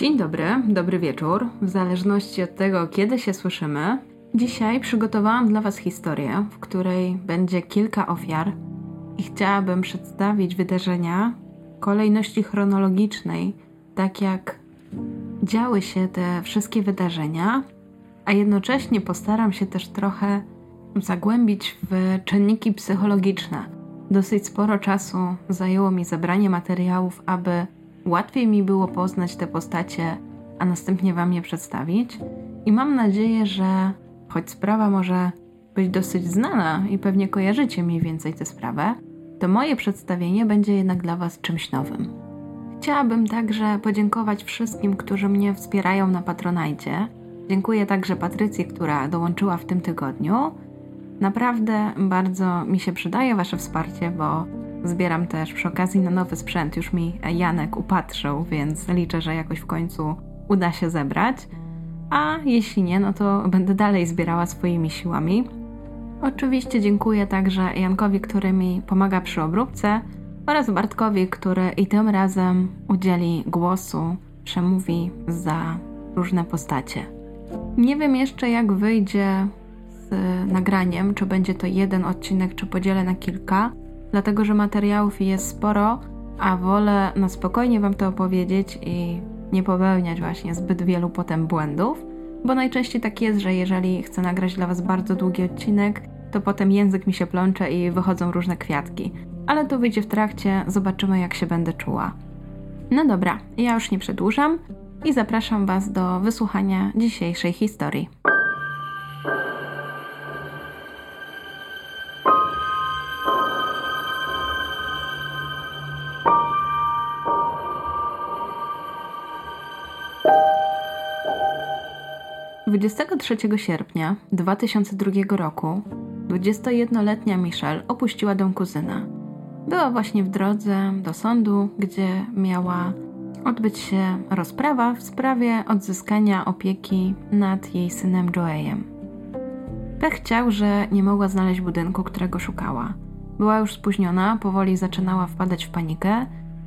Dzień dobry, dobry wieczór, w zależności od tego, kiedy się słyszymy. Dzisiaj przygotowałam dla Was historię, w której będzie kilka ofiar i chciałabym przedstawić wydarzenia w kolejności chronologicznej, tak jak działy się te wszystkie wydarzenia, a jednocześnie postaram się też trochę zagłębić w czynniki psychologiczne. Dosyć sporo czasu zajęło mi zebranie materiałów, aby łatwiej mi było poznać te postacie, a następnie Wam je przedstawić. I mam nadzieję, że choć sprawa może być dosyć znana i pewnie kojarzycie mniej więcej tę sprawę, to moje przedstawienie będzie jednak dla Was czymś nowym. Chciałabym także podziękować wszystkim, którzy mnie wspierają na Patronajcie. Dziękuję także Patrycji, która dołączyła w tym tygodniu. Naprawdę bardzo mi się przydaje Wasze wsparcie, bo zbieram też przy okazji na nowy sprzęt. Już mi Janek upatrzył, więc liczę, że jakoś w końcu uda się zebrać. A jeśli nie, no to będę dalej zbierała swoimi siłami. Oczywiście dziękuję także Jankowi, który mi pomaga przy obróbce oraz Bartkowi, który i tym razem udzieli głosu, przemówi za różne postacie. Nie wiem jeszcze, jak wyjdzie z nagraniem, czy będzie to jeden odcinek, czy podzielę na kilka, dlatego że materiałów jest sporo, a wolę na spokojnie Wam to opowiedzieć i nie popełniać właśnie zbyt wielu potem błędów, bo najczęściej tak jest, że jeżeli chcę nagrać dla Was bardzo długi odcinek, to potem język mi się plącze i wychodzą różne kwiatki. Ale to wyjdzie w trakcie, zobaczymy jak się będę czuła. No dobra, ja już nie przedłużam i zapraszam Was do wysłuchania dzisiejszej historii. 23 sierpnia 2002 roku 21-letnia Michelle opuściła dom kuzyna. Była właśnie w drodze do sądu, gdzie miała odbyć się rozprawa w sprawie odzyskania opieki nad jej synem Joejem. Pech chciał, że nie mogła znaleźć budynku, którego szukała. Była już spóźniona, powoli zaczynała wpadać w panikę.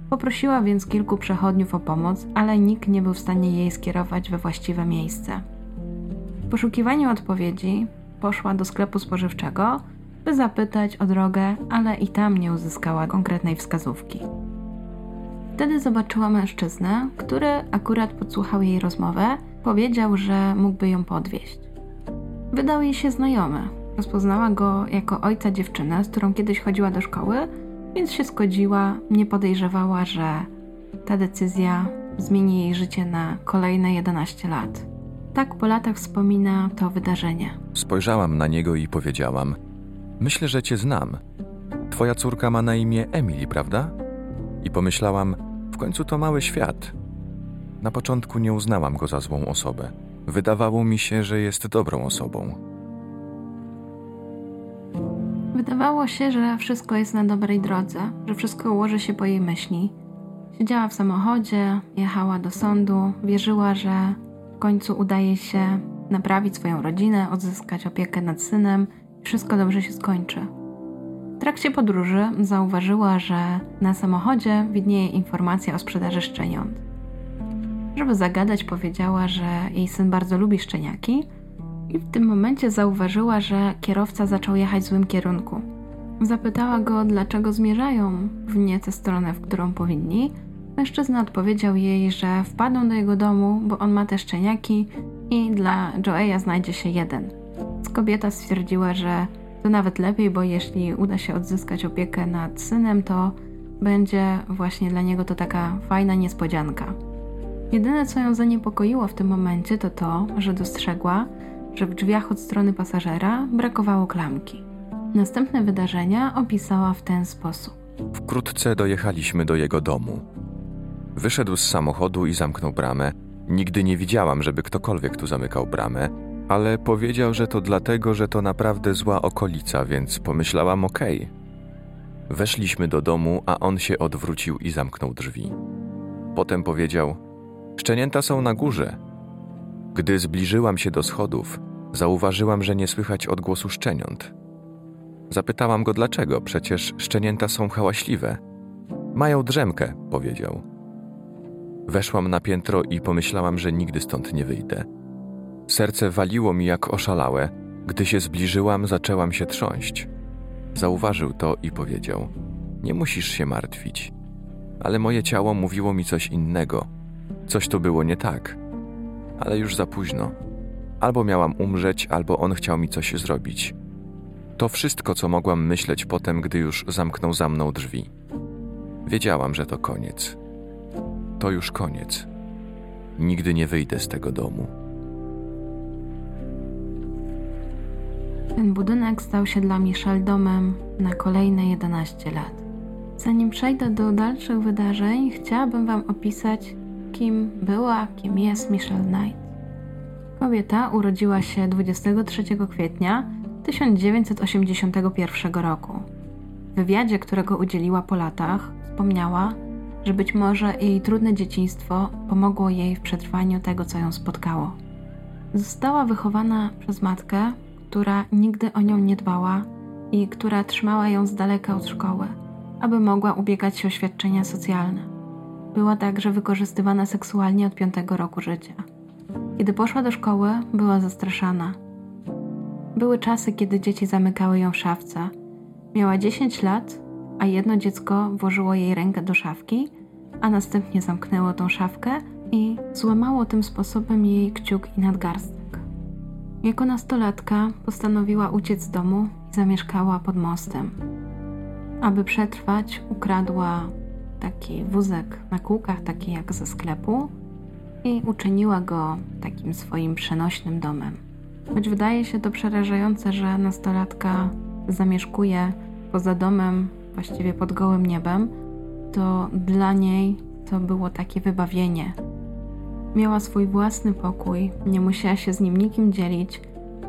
Poprosiła więc kilku przechodniów o pomoc, ale nikt nie był w stanie jej skierować we właściwe miejsce poszukiwaniu odpowiedzi poszła do sklepu spożywczego, by zapytać o drogę, ale i tam nie uzyskała konkretnej wskazówki. Wtedy zobaczyła mężczyznę, który akurat podsłuchał jej rozmowę, powiedział, że mógłby ją podwieźć. Wydał jej się znajomy. Rozpoznała go jako ojca dziewczyny, z którą kiedyś chodziła do szkoły, więc się zgodziła, nie podejrzewała, że ta decyzja zmieni jej życie na kolejne 11 lat. Tak po latach wspomina to wydarzenie. Spojrzałam na niego i powiedziałam: Myślę, że cię znam. Twoja córka ma na imię Emily, prawda? I pomyślałam: W końcu to mały świat. Na początku nie uznałam go za złą osobę. Wydawało mi się, że jest dobrą osobą. Wydawało się, że wszystko jest na dobrej drodze, że wszystko ułoży się po jej myśli. Siedziała w samochodzie, jechała do sądu, wierzyła, że końcu udaje się naprawić swoją rodzinę, odzyskać opiekę nad synem i wszystko dobrze się skończy. W trakcie podróży zauważyła, że na samochodzie widnieje informacja o sprzedaży szczeniąt. Żeby zagadać, powiedziała, że jej syn bardzo lubi szczeniaki, i w tym momencie zauważyła, że kierowca zaczął jechać w złym kierunku. Zapytała go, dlaczego zmierzają w nie tę stronę, w którą powinni, Mężczyzna odpowiedział jej, że wpadną do jego domu, bo on ma te szczeniaki i dla Joeya znajdzie się jeden. Kobieta stwierdziła, że to nawet lepiej, bo jeśli uda się odzyskać opiekę nad synem, to będzie właśnie dla niego to taka fajna niespodzianka. Jedyne, co ją zaniepokoiło w tym momencie, to to, że dostrzegła, że w drzwiach od strony pasażera brakowało klamki. Następne wydarzenia opisała w ten sposób. Wkrótce dojechaliśmy do jego domu. Wyszedł z samochodu i zamknął bramę. Nigdy nie widziałam, żeby ktokolwiek tu zamykał bramę, ale powiedział, że to dlatego, że to naprawdę zła okolica, więc pomyślałam okej. Okay. Weszliśmy do domu, a on się odwrócił i zamknął drzwi. Potem powiedział: Szczenięta są na górze. Gdy zbliżyłam się do schodów, zauważyłam, że nie słychać odgłosu szczeniąt. Zapytałam go dlaczego, przecież szczenięta są hałaśliwe. Mają drzemkę, powiedział. Weszłam na piętro i pomyślałam, że nigdy stąd nie wyjdę. Serce waliło mi jak oszalałe. Gdy się zbliżyłam, zaczęłam się trząść. Zauważył to i powiedział: Nie musisz się martwić. Ale moje ciało mówiło mi coś innego. Coś tu było nie tak. Ale już za późno. Albo miałam umrzeć, albo on chciał mi coś zrobić. To wszystko, co mogłam myśleć potem, gdy już zamknął za mną drzwi. Wiedziałam, że to koniec. To już koniec. Nigdy nie wyjdę z tego domu. Ten budynek stał się dla Michelle domem na kolejne 11 lat. Zanim przejdę do dalszych wydarzeń, chciałabym Wam opisać, kim była, kim jest Michelle Knight. Kobieta urodziła się 23 kwietnia 1981 roku. W wywiadzie, którego udzieliła po latach, wspomniała, że być może jej trudne dzieciństwo pomogło jej w przetrwaniu tego, co ją spotkało. Została wychowana przez matkę, która nigdy o nią nie dbała i która trzymała ją z daleka od szkoły, aby mogła ubiegać się o świadczenia socjalne. Była także wykorzystywana seksualnie od piątego roku życia. Kiedy poszła do szkoły, była zastraszana. Były czasy, kiedy dzieci zamykały ją w szafce. Miała 10 lat, a jedno dziecko włożyło jej rękę do szafki, a następnie zamknęło tą szafkę i złamało tym sposobem jej kciuk i nadgarstek. Jako nastolatka postanowiła uciec z domu i zamieszkała pod mostem. Aby przetrwać, ukradła taki wózek na kółkach, taki jak ze sklepu, i uczyniła go takim swoim przenośnym domem. Choć wydaje się to przerażające, że nastolatka zamieszkuje poza domem, właściwie pod gołym niebem, to dla niej to było takie wybawienie. Miała swój własny pokój, nie musiała się z nim nikim dzielić,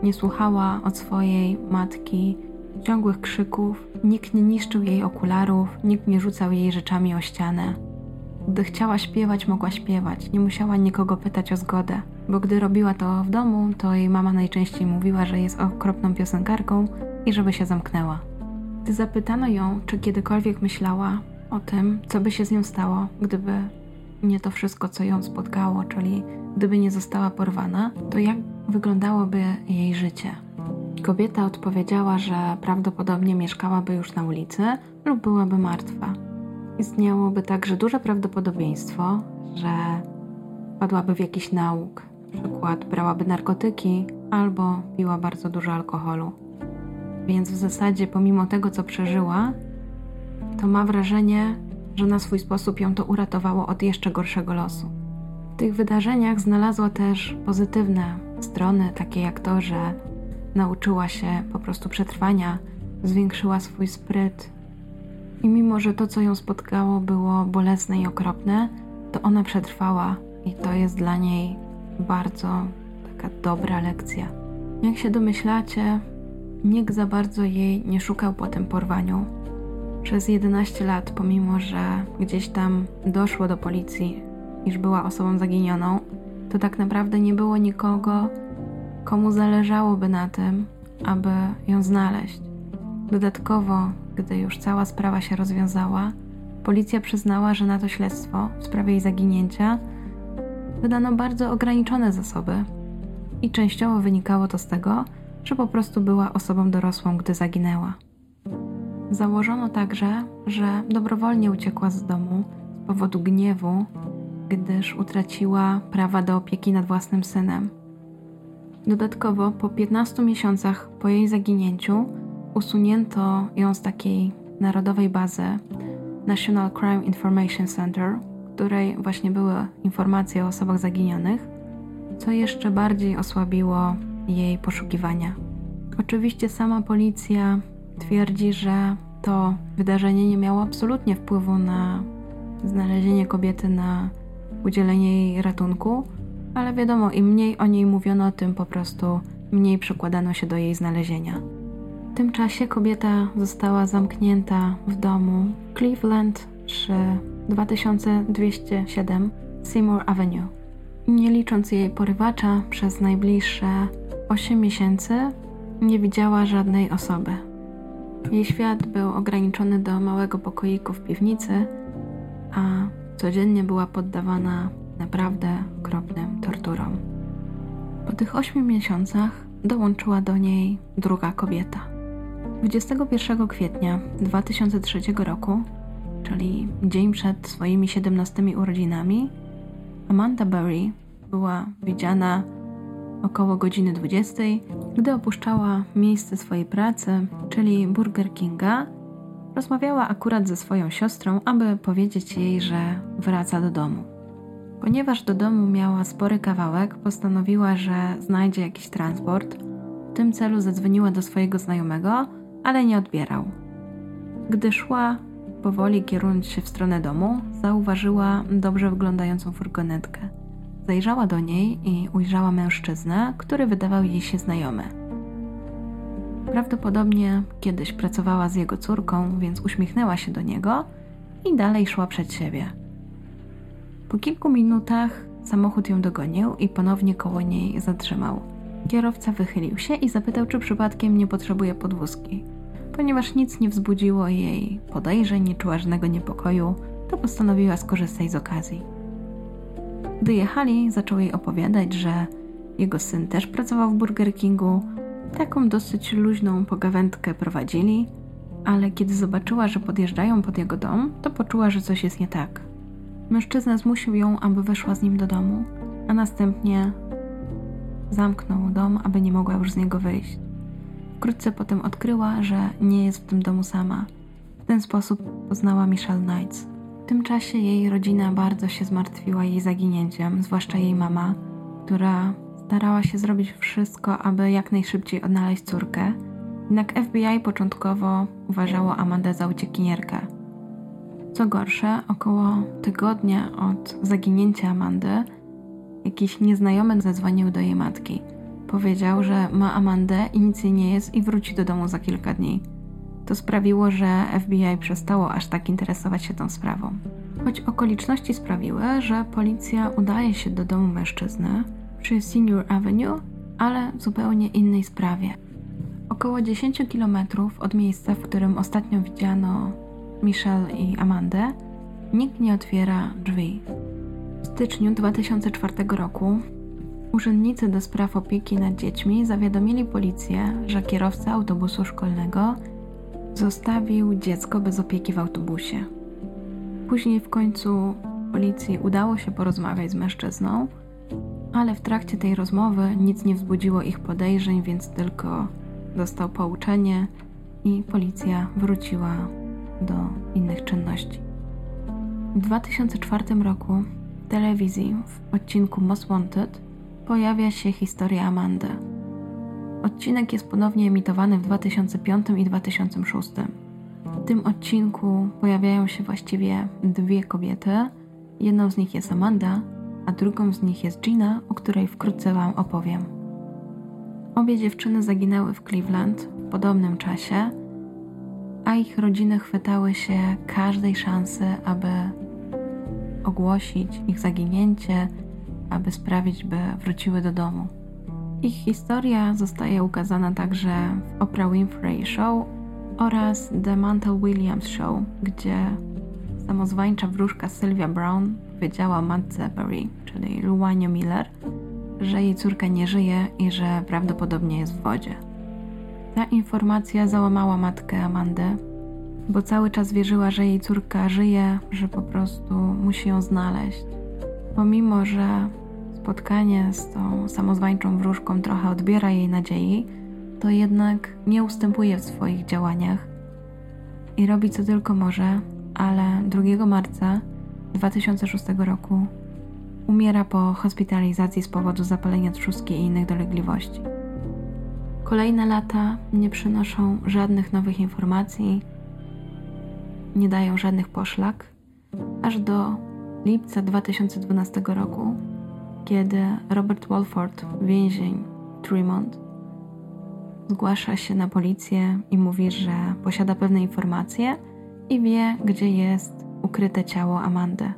nie słuchała od swojej matki ciągłych krzyków, nikt nie niszczył jej okularów, nikt nie rzucał jej rzeczami o ścianę. Gdy chciała śpiewać, mogła śpiewać, nie musiała nikogo pytać o zgodę, bo gdy robiła to w domu, to jej mama najczęściej mówiła, że jest okropną piosenkarką i żeby się zamknęła. Gdy zapytano ją, czy kiedykolwiek myślała o tym, co by się z nią stało, gdyby nie to wszystko, co ją spotkało, czyli gdyby nie została porwana, to jak wyglądałoby jej życie? Kobieta odpowiedziała, że prawdopodobnie mieszkałaby już na ulicy lub byłaby martwa. Istniałoby także duże prawdopodobieństwo, że wpadłaby w jakiś nauk, na przykład brałaby narkotyki albo piła bardzo dużo alkoholu. Więc w zasadzie, pomimo tego, co przeżyła, to ma wrażenie, że na swój sposób ją to uratowało od jeszcze gorszego losu. W tych wydarzeniach znalazła też pozytywne strony, takie jak to, że nauczyła się po prostu przetrwania, zwiększyła swój spryt. I mimo, że to, co ją spotkało, było bolesne i okropne, to ona przetrwała, i to jest dla niej bardzo taka dobra lekcja. Jak się domyślacie, nikt za bardzo jej nie szukał po tym porwaniu. Przez 11 lat, pomimo że gdzieś tam doszło do policji, iż była osobą zaginioną, to tak naprawdę nie było nikogo, komu zależałoby na tym, aby ją znaleźć. Dodatkowo, gdy już cała sprawa się rozwiązała, policja przyznała, że na to śledztwo w sprawie jej zaginięcia wydano bardzo ograniczone zasoby i częściowo wynikało to z tego, że po prostu była osobą dorosłą, gdy zaginęła. Założono także, że dobrowolnie uciekła z domu z powodu gniewu, gdyż utraciła prawa do opieki nad własnym synem. Dodatkowo, po 15 miesiącach po jej zaginięciu, usunięto ją z takiej narodowej bazy National Crime Information Center, w której właśnie były informacje o osobach zaginionych, co jeszcze bardziej osłabiło jej poszukiwania. Oczywiście sama policja twierdzi, że to wydarzenie nie miało absolutnie wpływu na znalezienie kobiety, na udzielenie jej ratunku, ale wiadomo, im mniej o niej mówiono, tym po prostu mniej przykładano się do jej znalezienia. W tym czasie kobieta została zamknięta w domu Cleveland przy 2207 Seymour Avenue. Nie licząc jej porywacza, przez najbliższe 8 miesięcy nie widziała żadnej osoby. Jej świat był ograniczony do małego pokoiku w piwnicy, a codziennie była poddawana naprawdę okropnym torturom. Po tych ośmiu miesiącach dołączyła do niej druga kobieta. 21 kwietnia 2003 roku, czyli dzień przed swoimi 17 urodzinami, Amanda Berry była widziana około godziny 20, gdy opuszczała miejsce swojej pracy, czyli Burger Kinga. Rozmawiała akurat ze swoją siostrą, aby powiedzieć jej, że wraca do domu. Ponieważ do domu miała spory kawałek, postanowiła, że znajdzie jakiś transport. W tym celu zadzwoniła do swojego znajomego, ale nie odbierał. Gdy szła powoli kierując się w stronę domu, zauważyła dobrze wyglądającą furgonetkę. Zajrzała do niej i ujrzała mężczyznę, który wydawał jej się znajomy. Prawdopodobnie kiedyś pracowała z jego córką, więc uśmiechnęła się do niego i dalej szła przed siebie. Po kilku minutach samochód ją dogonił i ponownie koło niej zatrzymał. Kierowca wychylił się i zapytał, czy przypadkiem nie potrzebuje podwózki. Ponieważ nic nie wzbudziło jej podejrzeń czy ważnego niepokoju, to postanowiła skorzystać z okazji. Gdy jechali, zaczął jej opowiadać, że jego syn też pracował w Burger Kingu. Taką dosyć luźną pogawędkę prowadzili, ale kiedy zobaczyła, że podjeżdżają pod jego dom, to poczuła, że coś jest nie tak. Mężczyzna zmusił ją, aby weszła z nim do domu, a następnie zamknął dom, aby nie mogła już z niego wyjść. Wkrótce potem odkryła, że nie jest w tym domu sama. W ten sposób poznała Michelle Knights. W tym czasie jej rodzina bardzo się zmartwiła jej zaginięciem, zwłaszcza jej mama, która starała się zrobić wszystko, aby jak najszybciej odnaleźć córkę. Jednak FBI początkowo uważało Amandę za uciekinierkę. Co gorsze, około tygodnia od zaginięcia Amandy, jakiś nieznajomy zadzwonił do jej matki. Powiedział, że ma Amandę i nic jej nie jest i wróci do domu za kilka dni. To sprawiło, że FBI przestało aż tak interesować się tą sprawą. Choć okoliczności sprawiły, że policja udaje się do domu mężczyzny przy Senior Avenue, ale w zupełnie innej sprawie. Około 10 km od miejsca, w którym ostatnio widziano Michelle i Amandę, nikt nie otwiera drzwi. W styczniu 2004 roku urzędnicy do spraw opieki nad dziećmi zawiadomili policję, że kierowca autobusu szkolnego zostawił dziecko bez opieki w autobusie. Później w końcu policji udało się porozmawiać z mężczyzną, ale w trakcie tej rozmowy nic nie wzbudziło ich podejrzeń, więc tylko dostał pouczenie i policja wróciła do innych czynności. W 2004 roku w telewizji w odcinku Most Wanted pojawia się historia Amandy. Odcinek jest ponownie emitowany w 2005 i 2006. W tym odcinku pojawiają się właściwie dwie kobiety. Jedną z nich jest Amanda, a drugą z nich jest Gina, o której wkrótce Wam opowiem. Obie dziewczyny zaginęły w Cleveland w podobnym czasie a ich rodziny chwytały się każdej szansy, aby ogłosić ich zaginięcie, aby sprawić, by wróciły do domu. Ich historia zostaje ukazana także w Oprah Winfrey Show oraz The Mantle Williams Show, gdzie samozwańcza wróżka Sylvia Brown powiedziała matce Barry, czyli Luanie Miller, że jej córka nie żyje i że prawdopodobnie jest w wodzie. Ta informacja załamała matkę Amandy, bo cały czas wierzyła, że jej córka żyje, że po prostu musi ją znaleźć. Pomimo, że spotkanie z tą samozwańczą wróżką trochę odbiera jej nadziei, to jednak nie ustępuje w swoich działaniach i robi co tylko może, ale 2 marca 2006 roku umiera po hospitalizacji z powodu zapalenia trzustki i innych dolegliwości. Kolejne lata nie przynoszą żadnych nowych informacji, nie dają żadnych poszlak, aż do lipca 2012 roku, kiedy Robert Walford, więzień Tremont, zgłasza się na policję i mówi, że posiada pewne informacje i wie, gdzie jest ukryte ciało Amandy.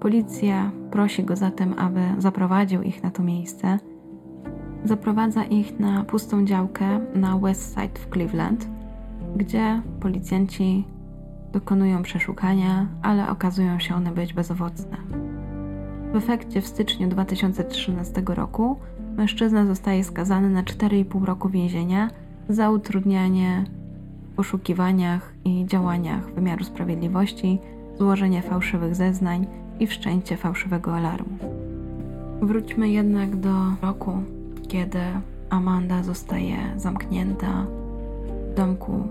Policja prosi go zatem, aby zaprowadził ich na to miejsce – Zaprowadza ich na pustą działkę na West Side w Cleveland, gdzie policjanci dokonują przeszukania, ale okazują się one być bezowocne. W efekcie w styczniu 2013 roku mężczyzna zostaje skazany na 4,5 roku więzienia za utrudnianie w poszukiwaniach i działaniach wymiaru sprawiedliwości, złożenie fałszywych zeznań i wszczęcie fałszywego alarmu. Wróćmy jednak do roku, kiedy Amanda zostaje zamknięta w domku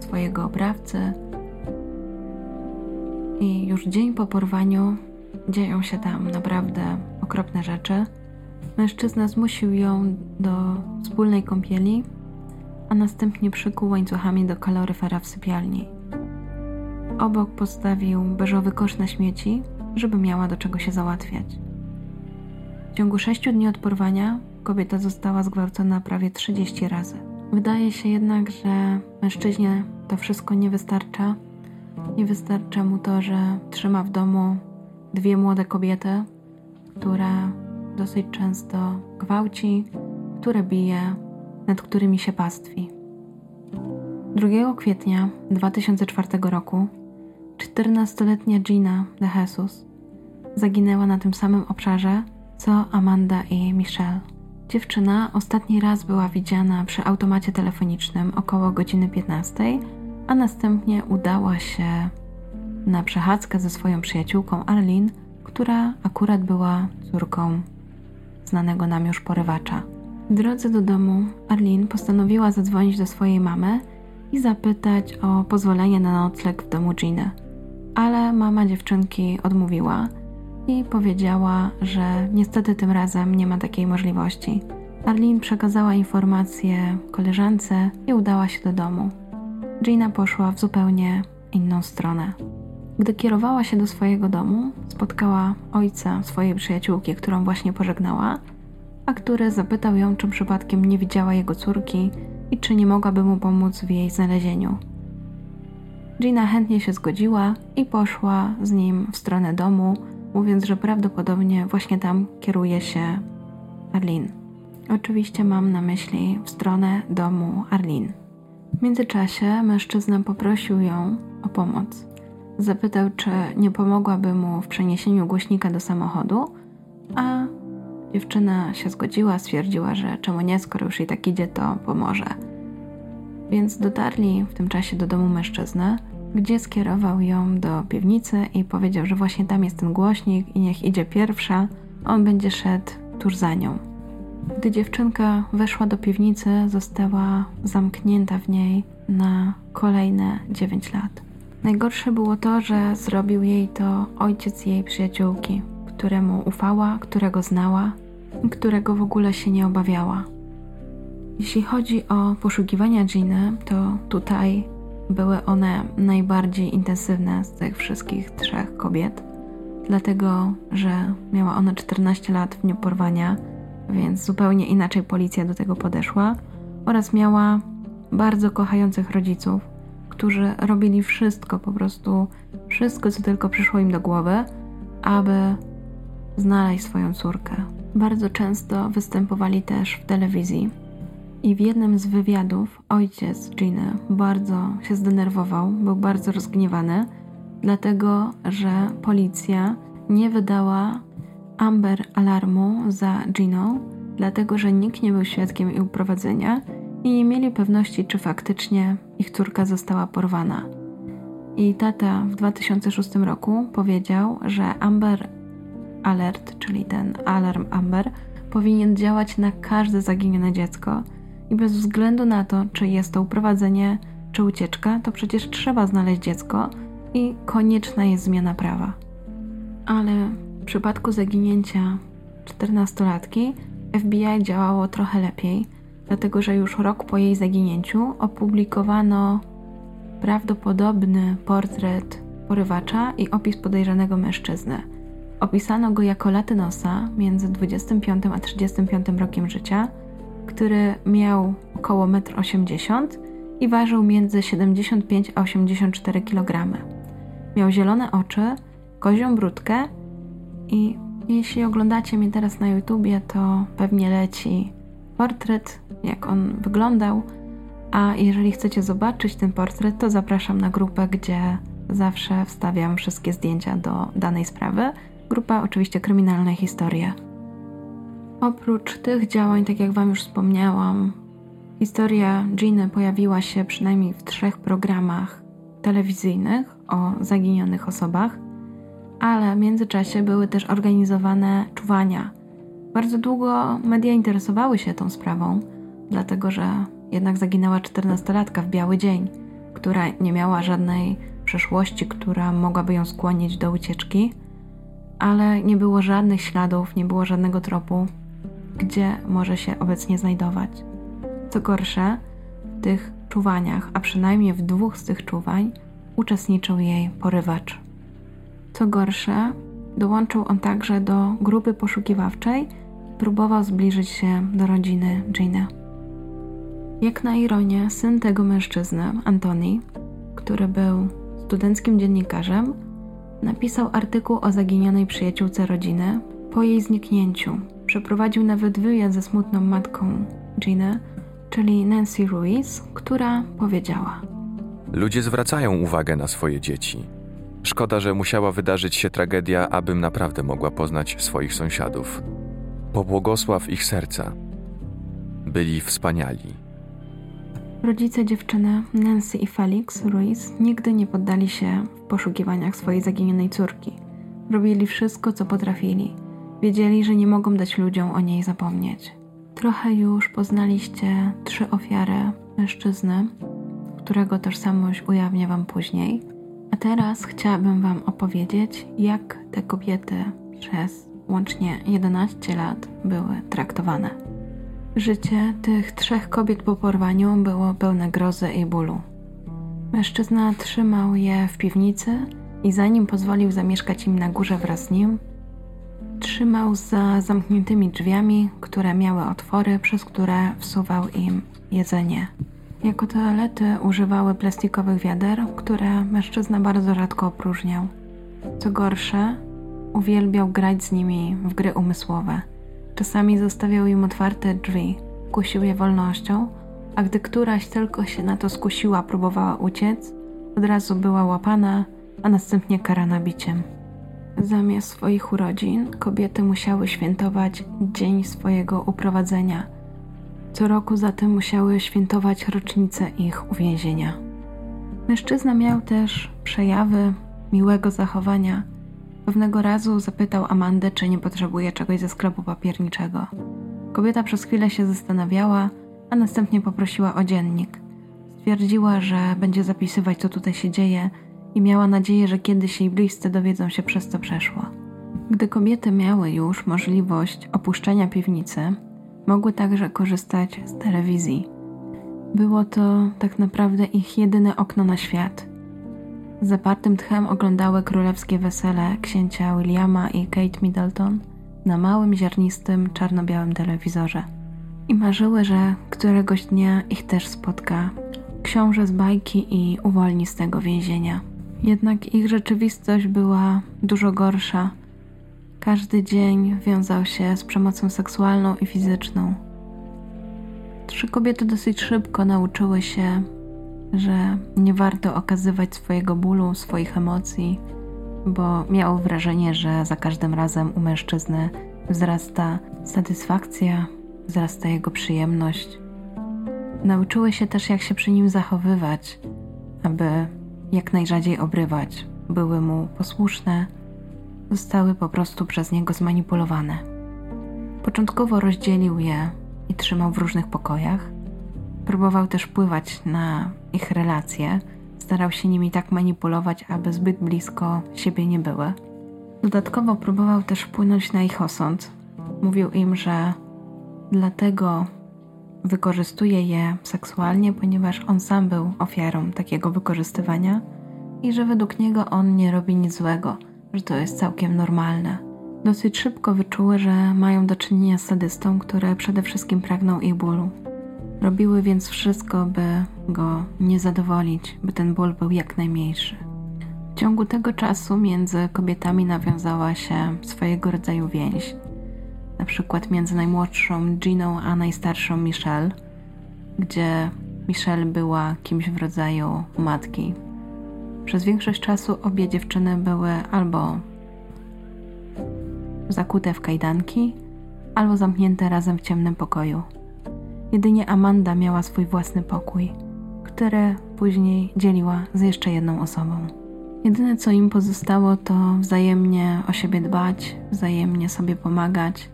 swojego oprawcy. I już dzień po porwaniu dzieją się tam naprawdę okropne rzeczy. Mężczyzna zmusił ją do wspólnej kąpieli, a następnie przykuł łańcuchami do kaloryfera w sypialni. Obok postawił beżowy kosz na śmieci, żeby miała do czego się załatwiać. W ciągu sześciu dni od porwania kobieta została zgwałcona prawie 30 razy. Wydaje się jednak, że mężczyźnie to wszystko nie wystarcza. Nie wystarcza mu to, że trzyma w domu dwie młode kobiety, które dosyć często gwałci, które bije, nad którymi się pastwi. 2 kwietnia 2004 roku 14-letnia Gina de Jesus zaginęła na tym samym obszarze co Amanda i Michelle. Dziewczyna ostatni raz była widziana przy automacie telefonicznym około godziny 15, a następnie udała się na przechadzkę ze swoją przyjaciółką Arlene, która akurat była córką znanego nam już porywacza. W drodze do domu Arlene postanowiła zadzwonić do swojej mamy i zapytać o pozwolenie na nocleg w domu Giny. Ale mama dziewczynki odmówiła i powiedziała, że niestety tym razem nie ma takiej możliwości. Arlene przekazała informację koleżance i udała się do domu. Gina poszła w zupełnie inną stronę. Gdy kierowała się do swojego domu, spotkała ojca swojej przyjaciółki, którą właśnie pożegnała, a który zapytał ją, czy przypadkiem nie widziała jego córki i czy nie mogłaby mu pomóc w jej znalezieniu. Gina chętnie się zgodziła i poszła z nim w stronę domu, mówiąc, że prawdopodobnie właśnie tam kieruje się Arlene. Oczywiście mam na myśli w stronę domu Arlene. W międzyczasie mężczyzna poprosił ją o pomoc. Zapytał, czy nie pomogłaby mu w przeniesieniu głośnika do samochodu, a dziewczyna się zgodziła, stwierdziła, że czemu nie, skoro już i tak idzie, to pomoże. Więc dotarli w tym czasie do domu mężczyzny, gdzie skierował ją do piwnicy i powiedział, że właśnie tam jest ten głośnik i niech idzie pierwsza, on będzie szedł tuż za nią. Gdy dziewczynka weszła do piwnicy, została zamknięta w niej na kolejne 9 lat. Najgorsze było to, że zrobił jej to ojciec jej przyjaciółki, któremu ufała, którego znała, którego w ogóle się nie obawiała. Jeśli chodzi o poszukiwania Giny, to tutaj były one najbardziej intensywne z tych wszystkich trzech kobiet, dlatego że miała ona 14 lat w dniu porwania, więc zupełnie inaczej policja do tego podeszła, oraz miała bardzo kochających rodziców, którzy robili wszystko, po prostu wszystko, co tylko przyszło im do głowy, aby znaleźć swoją córkę. Bardzo często występowali też w telewizji i w jednym z wywiadów ojciec Giny bardzo się zdenerwował, był bardzo rozgniewany, dlatego że policja nie wydała Amber alarmu za Giną, dlatego że nikt nie był świadkiem jej uprowadzenia i nie mieli pewności, czy faktycznie ich córka została porwana. I tata w 2006 roku powiedział, że Amber Alert, czyli ten alarm Amber, powinien działać na każde zaginione dziecko i bez względu na to, czy jest to uprowadzenie, czy ucieczka, to przecież trzeba znaleźć dziecko i konieczna jest zmiana prawa. Ale w przypadku zaginięcia 14-latki FBI działało trochę lepiej, dlatego że już rok po jej zaginięciu opublikowano prawdopodobny portret porywacza i opis podejrzanego mężczyzny. Opisano go jako latynosa między 25 a 35 rokiem życia – który miał około 1,80 m i ważył między 75 a 84 kg. Miał zielone oczy, kozią brudkę i jeśli oglądacie mnie teraz na YouTubie, to pewnie leci portret, jak on wyglądał. A jeżeli chcecie zobaczyć ten portret, to zapraszam na grupę, gdzie zawsze wstawiam wszystkie zdjęcia do danej sprawy. Grupa oczywiście Kryminalne Historie. Oprócz tych działań, tak jak Wam już wspomniałam, historia Giny pojawiła się przynajmniej w trzech programach telewizyjnych o zaginionych osobach, ale w międzyczasie były też organizowane czuwania. Bardzo długo media interesowały się tą sprawą, dlatego że jednak zaginęła 14-latka w biały dzień, która nie miała żadnej przeszłości, która mogłaby ją skłonić do ucieczki, ale nie było żadnych śladów, nie było żadnego tropu, gdzie może się obecnie znajdować. Co gorsze, w tych czuwaniach, a przynajmniej w dwóch z tych czuwań, uczestniczył jej porywacz. Co gorsze, dołączył on także do grupy poszukiwawczej próbował zbliżyć się do rodziny Gina. Jak na ironię, syn tego mężczyzny, Antoni, który był studenckim dziennikarzem, napisał artykuł o zaginionej przyjaciółce rodziny po jej zniknięciu. Przeprowadził nawet wywiad ze smutną matką Giny, czyli Nancy Ruiz, która powiedziała: Ludzie zwracają uwagę na swoje dzieci. Szkoda, że musiała wydarzyć się tragedia, abym naprawdę mogła poznać swoich sąsiadów. Pobłogosław ich serca. Byli wspaniali. Rodzice dziewczyny, Nancy i Felix Ruiz, nigdy nie poddali się w poszukiwaniach swojej zaginionej córki. Robili wszystko, co potrafili. Wiedzieli, że nie mogą dać ludziom o niej zapomnieć. Trochę już poznaliście trzy ofiary mężczyzny, którego tożsamość ujawnię Wam później. A teraz chciałabym Wam opowiedzieć, jak te kobiety przez łącznie 11 lat były traktowane. Życie tych trzech kobiet po porwaniu było pełne grozy i bólu. Mężczyzna trzymał je w piwnicy i zanim pozwolił zamieszkać im na górze wraz z nim, trzymał za zamkniętymi drzwiami, które miały otwory, przez które wsuwał im jedzenie. Jako toalety używały plastikowych wiader, które mężczyzna bardzo rzadko opróżniał. Co gorsze, uwielbiał grać z nimi w gry umysłowe – Czasami zostawiał im otwarte drzwi, kusił je wolnością, a gdy któraś tylko się na to skusiła, próbowała uciec, od razu była łapana, a następnie karana biciem. Zamiast swoich urodzin kobiety musiały świętować dzień swojego uprowadzenia. Co roku zatem musiały świętować rocznicę ich uwięzienia. Mężczyzna miał też przejawy miłego zachowania, Pewnego razu zapytał Amandę, czy nie potrzebuje czegoś ze sklepu papierniczego. Kobieta przez chwilę się zastanawiała, a następnie poprosiła o dziennik. Stwierdziła, że będzie zapisywać, co tutaj się dzieje i miała nadzieję, że kiedyś jej bliscy dowiedzą się, przez co przeszło. Gdy kobiety miały już możliwość opuszczenia piwnicy, mogły także korzystać z telewizji. Było to tak naprawdę ich jedyne okno na świat – z zapartym tchem oglądały królewskie wesele księcia Williama i Kate Middleton na małym, ziarnistym, czarno-białym telewizorze. I marzyły, że któregoś dnia ich też spotka książę z bajki i uwolni z tego więzienia. Jednak ich rzeczywistość była dużo gorsza. Każdy dzień wiązał się z przemocą seksualną i fizyczną. Trzy kobiety dosyć szybko nauczyły się że nie warto okazywać swojego bólu, swoich emocji, bo miał wrażenie, że za każdym razem u mężczyzny wzrasta satysfakcja, wzrasta jego przyjemność. Nauczyły się też, jak się przy nim zachowywać, aby jak najrzadziej obrywać. Były mu posłuszne, zostały po prostu przez niego zmanipulowane. Początkowo rozdzielił je i trzymał w różnych pokojach. Próbował też wpływać na ich relacje, starał się nimi tak manipulować, aby zbyt blisko siebie nie były. Dodatkowo próbował też wpłynąć na ich osąd. Mówił im, że dlatego wykorzystuje je seksualnie, ponieważ on sam był ofiarą takiego wykorzystywania i że według niego on nie robi nic złego, że to jest całkiem normalne. Dosyć szybko wyczuły, że mają do czynienia z sadystą, który przede wszystkim pragnął ich bólu. Robiły więc wszystko, by go nie zadowolić, by ten ból był jak najmniejszy. W ciągu tego czasu między kobietami nawiązała się swojego rodzaju więź, na przykład między najmłodszą Giną a najstarszą Michelle, gdzie Michelle była kimś w rodzaju matki. Przez większość czasu obie dziewczyny były albo zakute w kajdanki, albo zamknięte razem w ciemnym pokoju. Jedynie Amanda miała swój własny pokój, który później dzieliła z jeszcze jedną osobą. Jedyne co im pozostało to wzajemnie o siebie dbać, wzajemnie sobie pomagać.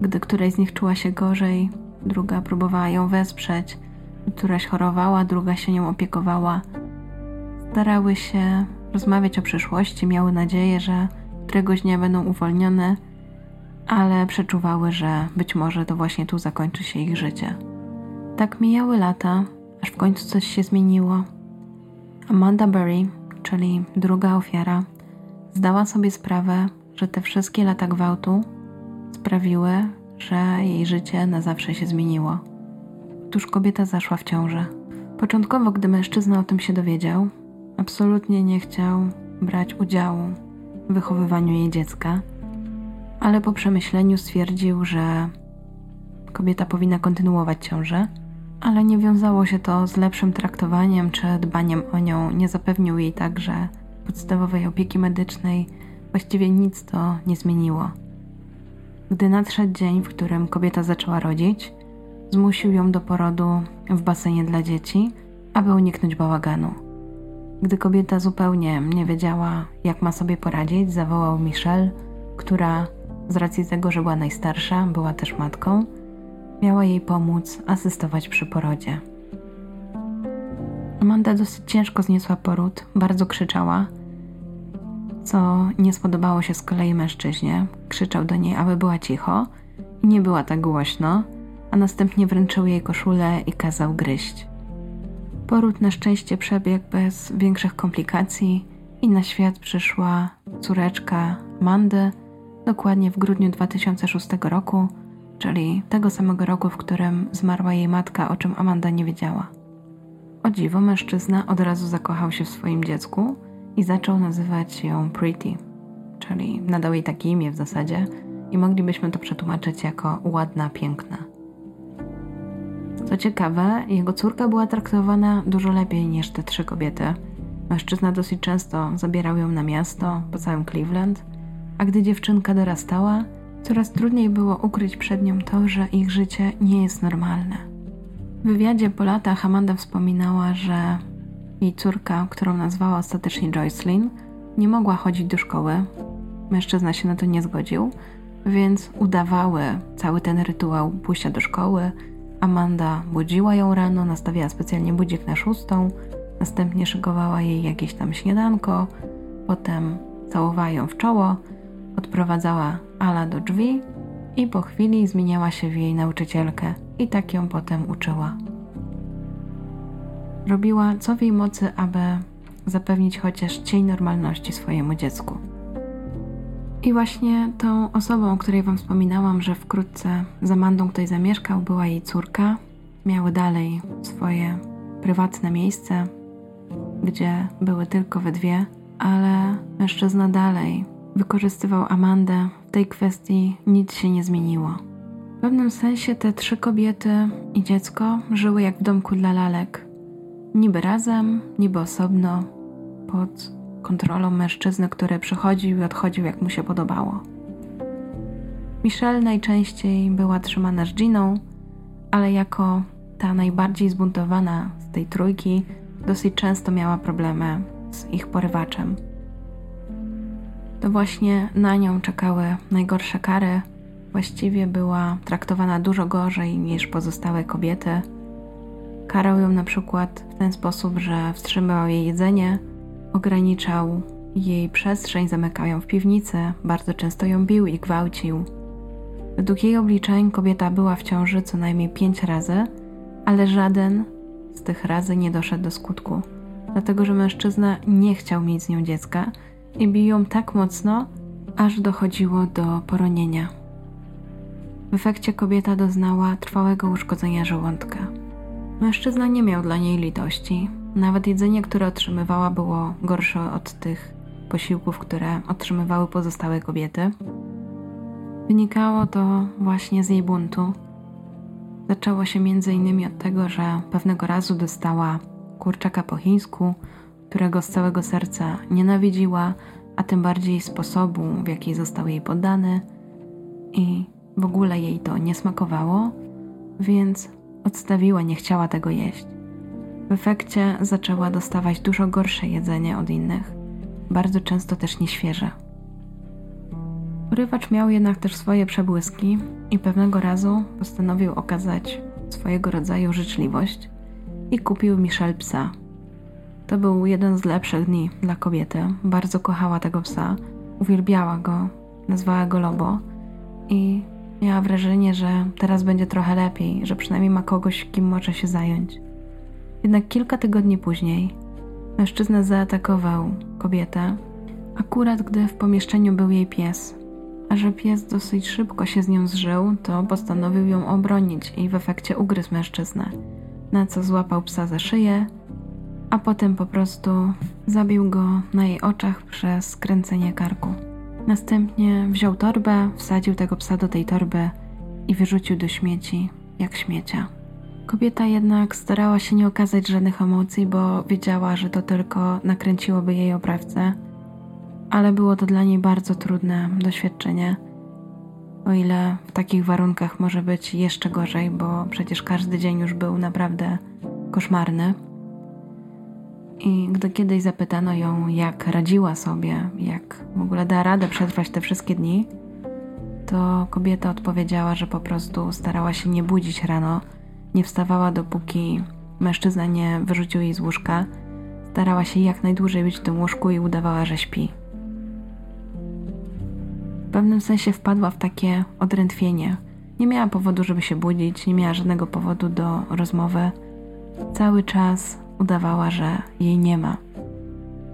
Gdy któraś z nich czuła się gorzej, druga próbowała ją wesprzeć, któraś chorowała, druga się nią opiekowała. Starały się rozmawiać o przyszłości, miały nadzieję, że któregoś dnia będą uwolnione, ale przeczuwały, że być może to właśnie tu zakończy się ich życie. Tak mijały lata, aż w końcu coś się zmieniło. Amanda Berry, czyli druga ofiara, zdała sobie sprawę, że te wszystkie lata gwałtu sprawiły, że jej życie na zawsze się zmieniło. Otóż kobieta zaszła w ciążę. Początkowo, gdy mężczyzna o tym się dowiedział, absolutnie nie chciał brać udziału w wychowywaniu jej dziecka, ale po przemyśleniu stwierdził, że kobieta powinna kontynuować ciążę, ale nie wiązało się to z lepszym traktowaniem czy dbaniem o nią. Nie zapewnił jej także podstawowej opieki medycznej. Właściwie nic to nie zmieniło. Gdy nadszedł dzień, w którym kobieta zaczęła rodzić, zmusił ją do porodu w basenie dla dzieci, aby uniknąć bałaganu. Gdy kobieta zupełnie nie wiedziała, jak ma sobie poradzić, zawołał Michelle, która z racji tego, że była najstarsza, była też matką, miała jej pomóc asystować przy porodzie. Amanda dosyć ciężko zniosła poród, bardzo krzyczała, co nie spodobało się z kolei mężczyźnie. Krzyczał do niej, aby była cicho i nie była tak głośno, a następnie wręczył jej koszulę i kazał gryźć. Poród na szczęście przebiegł bez większych komplikacji i na świat przyszła córeczka Mandy, dokładnie w grudniu 2006 roku, czyli tego samego roku, w którym zmarła jej matka, o czym Amanda nie wiedziała. O dziwo, mężczyzna od razu zakochał się w swoim dziecku i zaczął nazywać ją Pretty, czyli nadał jej takie imię w zasadzie i moglibyśmy to przetłumaczyć jako ładna, piękna. Co ciekawe, jego córka była traktowana dużo lepiej niż te trzy kobiety. Mężczyzna dosyć często zabierał ją na miasto po całym Cleveland, a gdy dziewczynka dorastała, coraz trudniej było ukryć przed nią to, że ich życie nie jest normalne. W wywiadzie po latach Amanda wspominała, że jej córka, którą nazwała ostatecznie Joycelyn, nie mogła chodzić do szkoły. Mężczyzna się na to nie zgodził, więc udawały cały ten rytuał pójścia do szkoły, Amanda budziła ją rano, nastawiała specjalnie budzik na szóstą, następnie szykowała jej jakieś tam śniadanko, potem całowała ją w czoło, odprowadzała Ala do drzwi i po chwili zmieniała się w jej nauczycielkę i tak ją potem uczyła. Robiła co w jej mocy, aby zapewnić chociaż cień normalności swojemu dziecku. I właśnie tą osobą, o której Wam wspominałam, że wkrótce z Amandą ktoś zamieszkał, była jej córka. Miały dalej swoje prywatne miejsce, gdzie były tylko we dwie, ale mężczyzna dalej wykorzystywał Amandę. W tej kwestii nic się nie zmieniło. W pewnym sensie te trzy kobiety i dziecko żyły jak w domku dla lalek. Niby razem, niby osobno, pod kontrolą mężczyzny, który przychodził i odchodził jak mu się podobało. Michelle najczęściej była trzymana z Giną, ale jako ta najbardziej zbuntowana z tej trójki, dosyć często miała problemy z ich porywaczem. To właśnie na nią czekały najgorsze kary. Właściwie była traktowana dużo gorzej niż pozostałe kobiety. Karał ją na przykład w ten sposób, że wstrzymywał jej jedzenie, Ograniczał jej przestrzeń, zamykał ją w piwnicy, bardzo często ją bił i gwałcił. Według jej obliczeń kobieta była w ciąży co najmniej pięć razy, ale żaden z tych razy nie doszedł do skutku, dlatego że mężczyzna nie chciał mieć z nią dziecka i bił tak mocno, aż dochodziło do poronienia. W efekcie kobieta doznała trwałego uszkodzenia żołądka. Mężczyzna nie miał dla niej litości, nawet jedzenie, które otrzymywała, było gorsze od tych posiłków, które otrzymywały pozostałe kobiety. Wynikało to właśnie z jej buntu. Zaczęło się innymi od tego, że pewnego razu dostała kurczaka po chińsku, którego z całego serca nienawidziła, a tym bardziej sposobu, w jaki został jej podany i w ogóle jej to nie smakowało, więc odstawiła, nie chciała tego jeść. W efekcie zaczęła dostawać dużo gorsze jedzenie od innych, bardzo często też nieświeże. Urywacz miał jednak też swoje przebłyski i pewnego razu postanowił okazać swojego rodzaju życzliwość i kupił Michelle psa. To był jeden z lepszych dni dla kobiety. Bardzo kochała tego psa, uwielbiała go, nazwała go Lobo i miała wrażenie, że teraz będzie trochę lepiej, że przynajmniej ma kogoś, kim może się zająć. Jednak kilka tygodni później mężczyzna zaatakował kobietę, akurat gdy w pomieszczeniu był jej pies. A że pies dosyć szybko się z nią zżył, to postanowił ją obronić i w efekcie ugryzł mężczyznę, na co złapał psa za szyję, a potem po prostu zabił go na jej oczach przez skręcenie karku. Następnie wziął torbę, wsadził tego psa do tej torby i wyrzucił do śmieci, jak śmiecia. Kobieta jednak starała się nie okazać żadnych emocji, bo wiedziała, że to tylko nakręciłoby jej oprawcę, ale było to dla niej bardzo trudne doświadczenie. O ile w takich warunkach może być jeszcze gorzej, bo przecież każdy dzień już był naprawdę koszmarny. I gdy kiedyś zapytano ją, jak radziła sobie, jak w ogóle da radę przetrwać te wszystkie dni, to kobieta odpowiedziała, że po prostu starała się nie budzić rano, nie wstawała dopóki mężczyzna nie wyrzucił jej z łóżka. Starała się jak najdłużej być w tym łóżku i udawała, że śpi. W pewnym sensie wpadła w takie odrętwienie. Nie miała powodu, żeby się budzić, nie miała żadnego powodu do rozmowy. Cały czas udawała, że jej nie ma.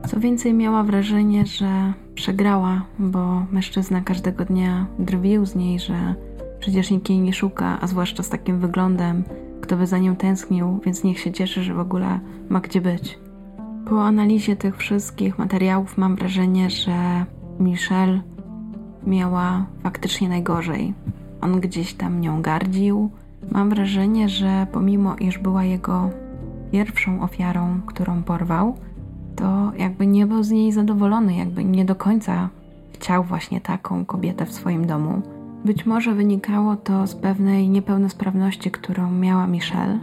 Co więcej, miała wrażenie, że przegrała, bo mężczyzna każdego dnia drwił z niej, że przecież nikt jej nie szuka, a zwłaszcza z takim wyglądem, kto by za nią tęsknił, więc niech się cieszy, że w ogóle ma gdzie być. Po analizie tych wszystkich materiałów mam wrażenie, że Michelle miała faktycznie najgorzej. On gdzieś tam nią gardził. Mam wrażenie, że pomimo iż była jego pierwszą ofiarą, którą porwał, to jakby nie był z niej zadowolony, jakby nie do końca chciał właśnie taką kobietę w swoim domu. Być może wynikało to z pewnej niepełnosprawności, którą miała Michelle,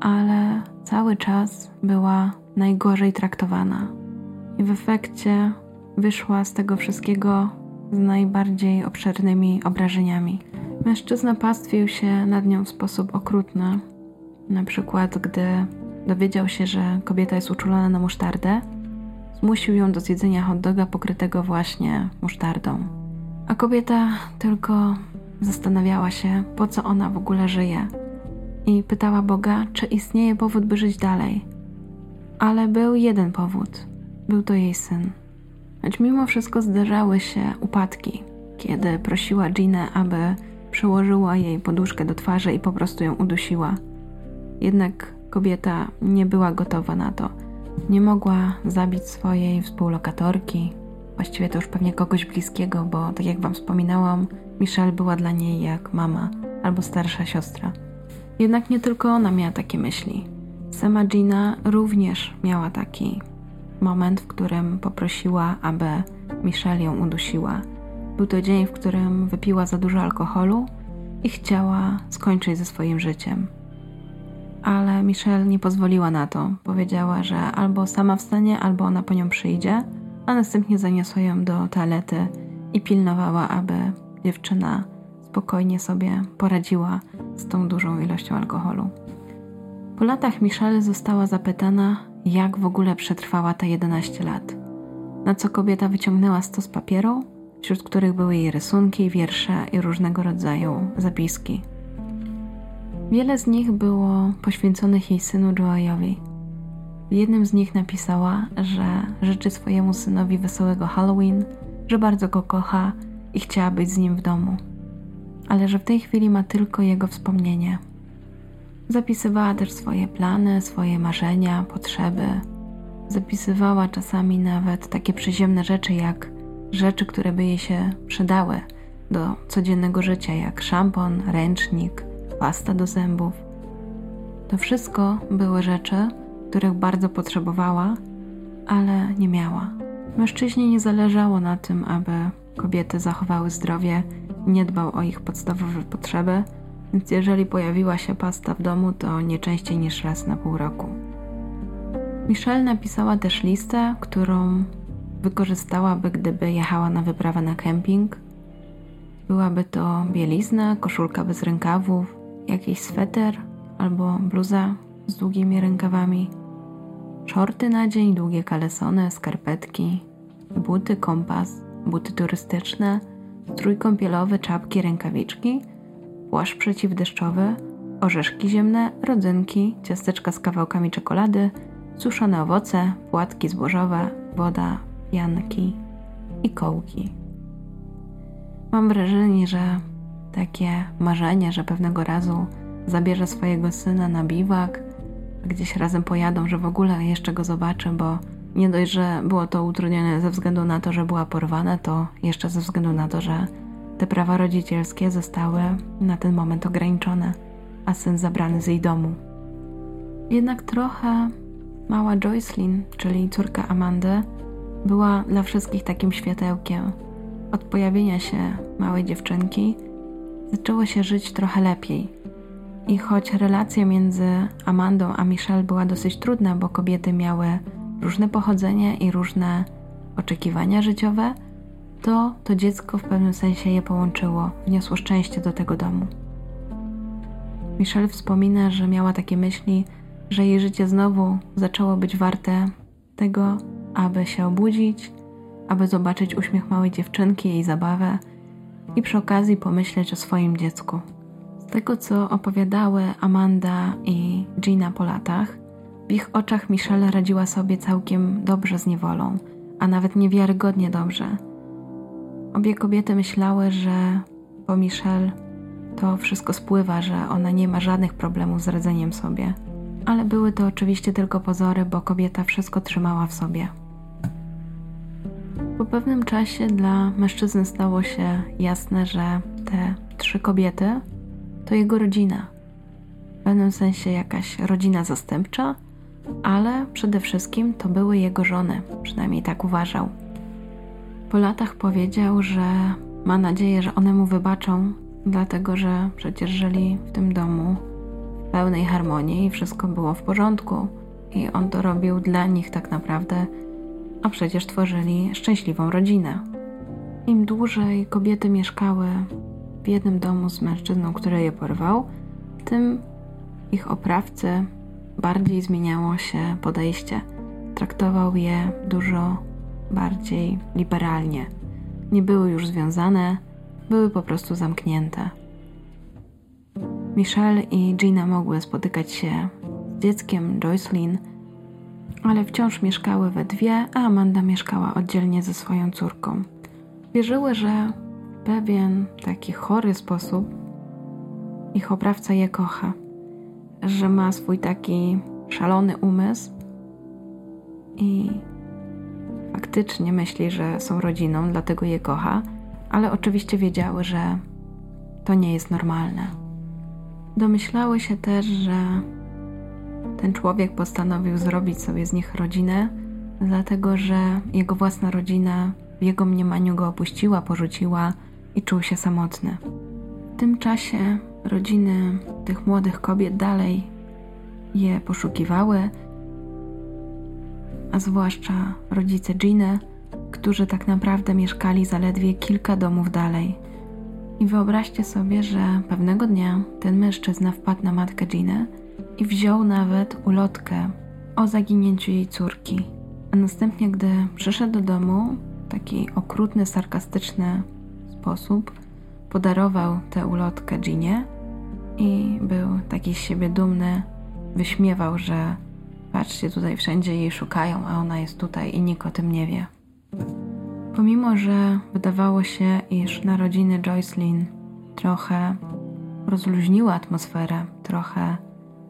ale cały czas była najgorzej traktowana. I w efekcie wyszła z tego wszystkiego z najbardziej obszernymi obrażeniami. Mężczyzna pastwił się nad nią w sposób okrutny. Na przykład, gdy dowiedział się, że kobieta jest uczulona na musztardę, zmusił ją do zjedzenia hot doga pokrytego właśnie musztardą. A kobieta tylko zastanawiała się, po co ona w ogóle żyje, i pytała Boga, czy istnieje powód, by żyć dalej. Ale był jeden powód był to jej syn. Choć mimo wszystko zdarzały się upadki, kiedy prosiła Ginę, aby przyłożyła jej poduszkę do twarzy i po prostu ją udusiła. Jednak kobieta nie była gotowa na to. Nie mogła zabić swojej współlokatorki, Właściwie to już pewnie kogoś bliskiego, bo tak jak Wam wspominałam, Michelle była dla niej jak mama albo starsza siostra. Jednak nie tylko ona miała takie myśli. Sama Gina również miała taki moment, w którym poprosiła, aby Michelle ją udusiła. Był to dzień, w którym wypiła za dużo alkoholu i chciała skończyć ze swoim życiem. Ale Michelle nie pozwoliła na to. Powiedziała, że albo sama wstanie, albo ona po nią przyjdzie – a następnie zaniosła ją do toalety i pilnowała, aby dziewczyna spokojnie sobie poradziła z tą dużą ilością alkoholu. Po latach Michelle została zapytana, jak w ogóle przetrwała te 11 lat. Na co kobieta wyciągnęła stos papieru, wśród których były jej rysunki, wiersze i różnego rodzaju zapiski. Wiele z nich było poświęconych jej synu Joajowi. W jednym z nich napisała, że życzy swojemu synowi wesołego Halloween, że bardzo go kocha i chciała być z nim w domu, ale że w tej chwili ma tylko jego wspomnienie. Zapisywała też swoje plany, swoje marzenia, potrzeby. Zapisywała czasami nawet takie przyziemne rzeczy, jak rzeczy, które by jej się przydały do codziennego życia, jak szampon, ręcznik, pasta do zębów. To wszystko były rzeczy, których bardzo potrzebowała, ale nie miała. Mężczyźnie nie zależało na tym, aby kobiety zachowały zdrowie, nie dbał o ich podstawowe potrzeby, więc jeżeli pojawiła się pasta w domu, to nie częściej niż raz na pół roku. Michelle napisała też listę, którą wykorzystałaby, gdyby jechała na wyprawę na kemping. Byłaby to bielizna, koszulka bez rękawów, jakiś sweter albo bluza z długimi rękawami, shorty na dzień, długie kalesony, skarpetki, buty, kompas, buty turystyczne, strój kąpielowy, czapki, rękawiczki, płaszcz przeciwdeszczowy, orzeszki ziemne, rodzynki, ciasteczka z kawałkami czekolady, suszone owoce, płatki zbożowe, woda, pianki i kołki. Mam wrażenie, że takie marzenie, że pewnego razu zabierze swojego syna na biwak, gdzieś razem pojadą, że w ogóle jeszcze go zobaczę, bo nie dość, że było to utrudnione ze względu na to, że była porwana, to jeszcze ze względu na to, że te prawa rodzicielskie zostały na ten moment ograniczone, a syn zabrany z jej domu. Jednak trochę mała Joycelyn, czyli córka Amandy, była dla wszystkich takim światełkiem. Od pojawienia się małej dziewczynki zaczęło się żyć trochę lepiej. I choć relacja między Amandą a Michelle była dosyć trudna, bo kobiety miały różne pochodzenie i różne oczekiwania życiowe, to to dziecko w pewnym sensie je połączyło, wniosło szczęście do tego domu. Michelle wspomina, że miała takie myśli, że jej życie znowu zaczęło być warte tego, aby się obudzić, aby zobaczyć uśmiech małej dziewczynki, jej zabawę i przy okazji pomyśleć o swoim dziecku. Z tego, co opowiadały Amanda i Gina po latach, w ich oczach Michelle radziła sobie całkiem dobrze z niewolą, a nawet niewiarygodnie dobrze. Obie kobiety myślały, że po Michelle to wszystko spływa, że ona nie ma żadnych problemów z radzeniem sobie. Ale były to oczywiście tylko pozory, bo kobieta wszystko trzymała w sobie. Po pewnym czasie dla mężczyzny stało się jasne, że te trzy kobiety to jego rodzina. W pewnym sensie jakaś rodzina zastępcza, ale przede wszystkim to były jego żony, przynajmniej tak uważał. Po latach powiedział, że ma nadzieję, że one mu wybaczą, dlatego że przecież żyli w tym domu w pełnej harmonii i wszystko było w porządku. I on to robił dla nich tak naprawdę, a przecież tworzyli szczęśliwą rodzinę. Im dłużej kobiety mieszkały w jednym domu z mężczyzną, który je porwał, tym ich oprawcy bardziej zmieniało się podejście. Traktował je dużo bardziej liberalnie. Nie były już związane, były po prostu zamknięte. Michelle i Gina mogły spotykać się z dzieckiem Joycelyn, ale wciąż mieszkały we dwie, a Amanda mieszkała oddzielnie ze swoją córką. Wierzyły, że w pewien taki chory sposób ich oprawca je kocha, że ma swój taki szalony umysł i faktycznie myśli, że są rodziną, dlatego je kocha, ale oczywiście wiedziały, że to nie jest normalne. Domyślały się też, że ten człowiek postanowił zrobić sobie z nich rodzinę, dlatego że jego własna rodzina w jego mniemaniu go opuściła, porzuciła i czuł się samotny. W tym czasie rodziny tych młodych kobiet dalej je poszukiwały, a zwłaszcza rodzice Giny, którzy tak naprawdę mieszkali zaledwie kilka domów dalej. I wyobraźcie sobie, że pewnego dnia ten mężczyzna wpadł na matkę Giny i wziął nawet ulotkę o zaginięciu jej córki. A następnie, gdy przyszedł do domu, w taki okrutny, sarkastyczny sposób podarował tę ulotkę Ginie i był taki z siebie dumny, wyśmiewał, że patrzcie, tutaj wszędzie jej szukają, a ona jest tutaj i nikt o tym nie wie. Pomimo, że wydawało się, iż narodziny Joycelyn trochę rozluźniły atmosferę, trochę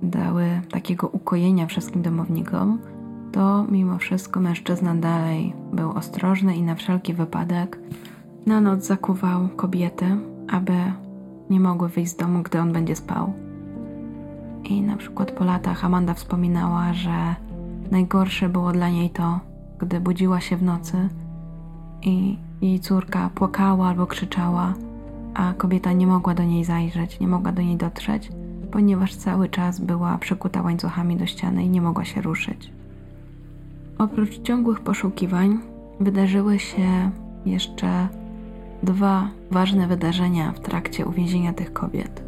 dały takiego ukojenia wszystkim domownikom, to mimo wszystko mężczyzna dalej był ostrożny i na wszelki wypadek na noc zakuwał kobiety, aby nie mogły wyjść z domu, gdy on będzie spał. I na przykład po latach Amanda wspominała, że najgorsze było dla niej to, gdy budziła się w nocy i jej córka płakała albo krzyczała, a kobieta nie mogła do niej zajrzeć, nie mogła do niej dotrzeć, ponieważ cały czas była przykuta łańcuchami do ściany i nie mogła się ruszyć. Oprócz ciągłych poszukiwań, wydarzyły się jeszcze dwa ważne wydarzenia w trakcie uwięzienia tych kobiet.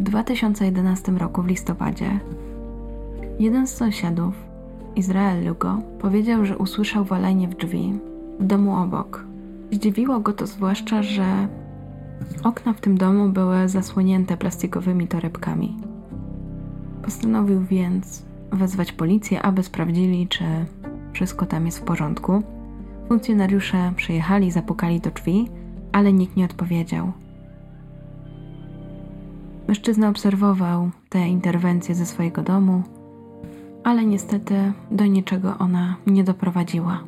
W 2011 roku w listopadzie jeden z sąsiadów, Izrael Lugo, powiedział, że usłyszał walenie w drzwi w domu obok. Zdziwiło go to zwłaszcza, że okna w tym domu były zasłonięte plastikowymi torebkami. Postanowił więc wezwać policję, aby sprawdzili, czy wszystko tam jest w porządku. Funkcjonariusze przyjechali, zapukali do drzwi, ale nikt nie odpowiedział. Mężczyzna obserwował tę interwencję ze swojego domu, ale niestety do niczego ona nie doprowadziła.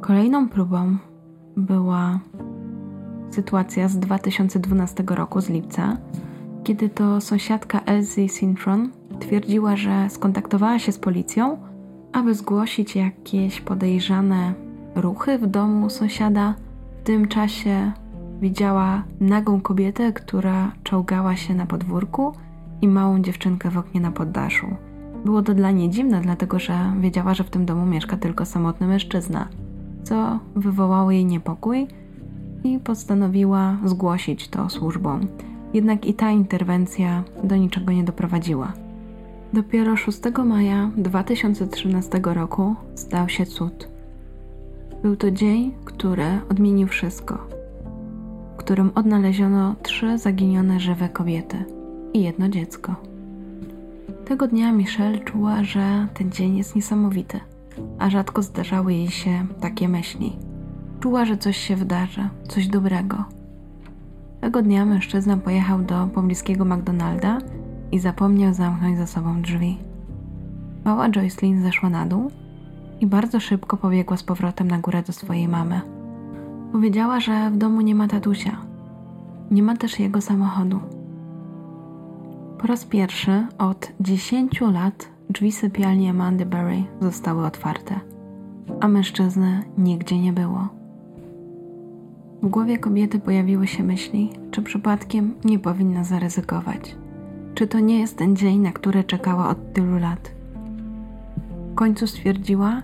Kolejną próbą była sytuacja z 2012 roku, z lipca, kiedy to sąsiadka Elsie Sintron twierdziła, że skontaktowała się z policją, aby zgłosić jakieś podejrzane ruchy w domu sąsiada. W tym czasie widziała nagą kobietę, która czołgała się na podwórku i małą dziewczynkę w oknie na poddaszu. Było to dla niej dziwne, dlatego że wiedziała, że w tym domu mieszka tylko samotny mężczyzna, co wywołało jej niepokój i postanowiła zgłosić to służbom. Jednak i ta interwencja do niczego nie doprowadziła. Dopiero 6 maja 2013 roku stał się cud. Był to dzień, który odmienił wszystko, w którym odnaleziono trzy zaginione żywe kobiety i jedno dziecko. Tego dnia Michelle czuła, że ten dzień jest niesamowity, a rzadko zdarzały jej się takie myśli. Czuła, że coś się wydarzy, coś dobrego. Tego dnia mężczyzna pojechał do pobliskiego McDonalda i zapomniał zamknąć za sobą drzwi. Mała Joycelyn zeszła na dół i bardzo szybko pobiegła z powrotem na górę do swojej mamy. Powiedziała, że w domu nie ma tatusia. Nie ma też jego samochodu. Po raz pierwszy od 10 lat drzwi sypialni Amandy Berry zostały otwarte, a mężczyzny nigdzie nie było. W głowie kobiety pojawiły się myśli, czy przypadkiem nie powinna zaryzykować. Czy to nie jest ten dzień, na który czekała od tylu lat? W końcu stwierdziła,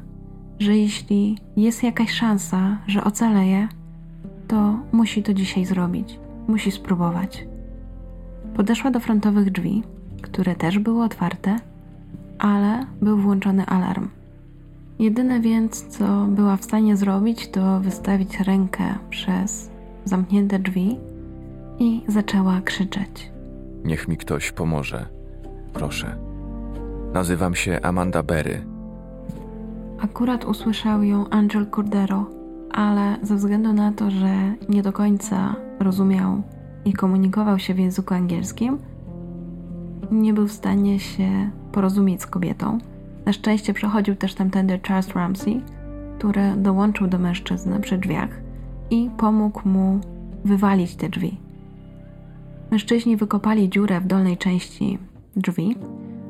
że jeśli jest jakaś szansa, że ocaleje, to musi to dzisiaj zrobić, musi spróbować. Podeszła do frontowych drzwi, które też były otwarte, ale był włączony alarm. Jedyne więc, co była w stanie zrobić, to wystawić rękę przez zamknięte drzwi i zaczęła krzyczeć. Niech mi ktoś pomoże. Proszę. Nazywam się Amanda Berry. Akurat usłyszał ją Angel Cordero, ale ze względu na to, że nie do końca rozumiał i komunikował się w języku angielskim, nie był w stanie się porozumieć z kobietą. Na szczęście przechodził też tamtędy Charles Ramsey, który dołączył do mężczyzny przy drzwiach i pomógł mu wywalić te drzwi. Mężczyźni wykopali dziurę w dolnej części drzwi,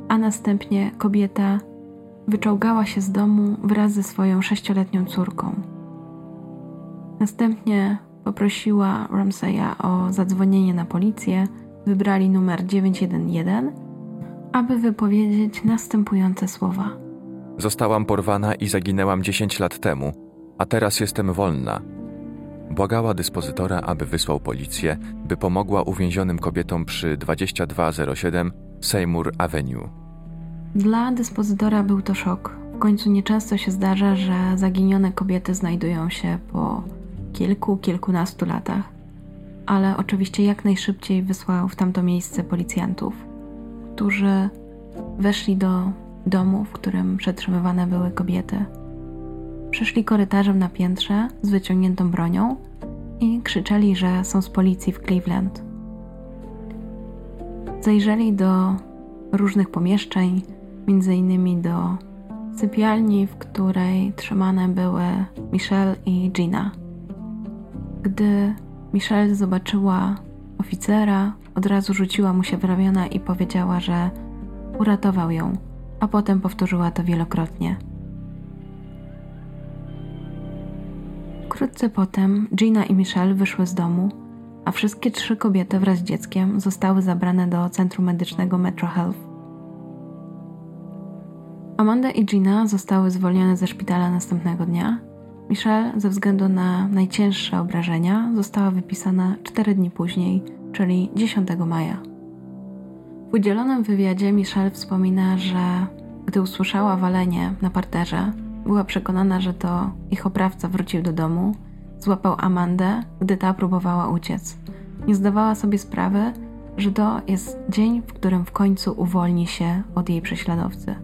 a następnie kobieta wyczołgała się z domu wraz ze swoją sześcioletnią córką. Następnie poprosiła Ramseya o zadzwonienie na policję, wybrali numer 911, aby wypowiedzieć następujące słowa. Zostałam porwana i zaginęłam 10 lat temu, a teraz jestem wolna. Błagała dyspozytora, aby wysłał policję, by pomogła uwięzionym kobietom przy 2207 Seymour Avenue. Dla dyspozytora był to szok. W końcu nieczęsto się zdarza, że zaginione kobiety znajdują się po kilku, kilkunastu latach, ale oczywiście jak najszybciej wysłał w tamto miejsce policjantów, którzy weszli do domu, w którym przetrzymywane były kobiety. Przeszli korytarzem na piętrze z wyciągniętą bronią i krzyczeli, że są z policji w Cleveland. Zajrzeli do różnych pomieszczeń, między innymi do sypialni, w której trzymane były Michelle i Gina. Gdy Michelle zobaczyła oficera, od razu rzuciła mu się w ramiona i powiedziała, że uratował ją, a potem powtórzyła to wielokrotnie. Wkrótce potem Gina i Michelle wyszły z domu, a wszystkie trzy kobiety wraz z dzieckiem zostały zabrane do centrum medycznego Metro Health. Amanda i Gina zostały zwolnione ze szpitala następnego dnia. Michelle, ze względu na najcięższe obrażenia, została wypisana 4 dni później, czyli 10 maja. W udzielonym wywiadzie Michelle wspomina, że gdy usłyszała walenie na parterze, była przekonana, że to ich oprawca wrócił do domu, złapał Amandę, gdy ta próbowała uciec. Nie zdawała sobie sprawy, że to jest dzień, w którym w końcu uwolni się od jej prześladowcy.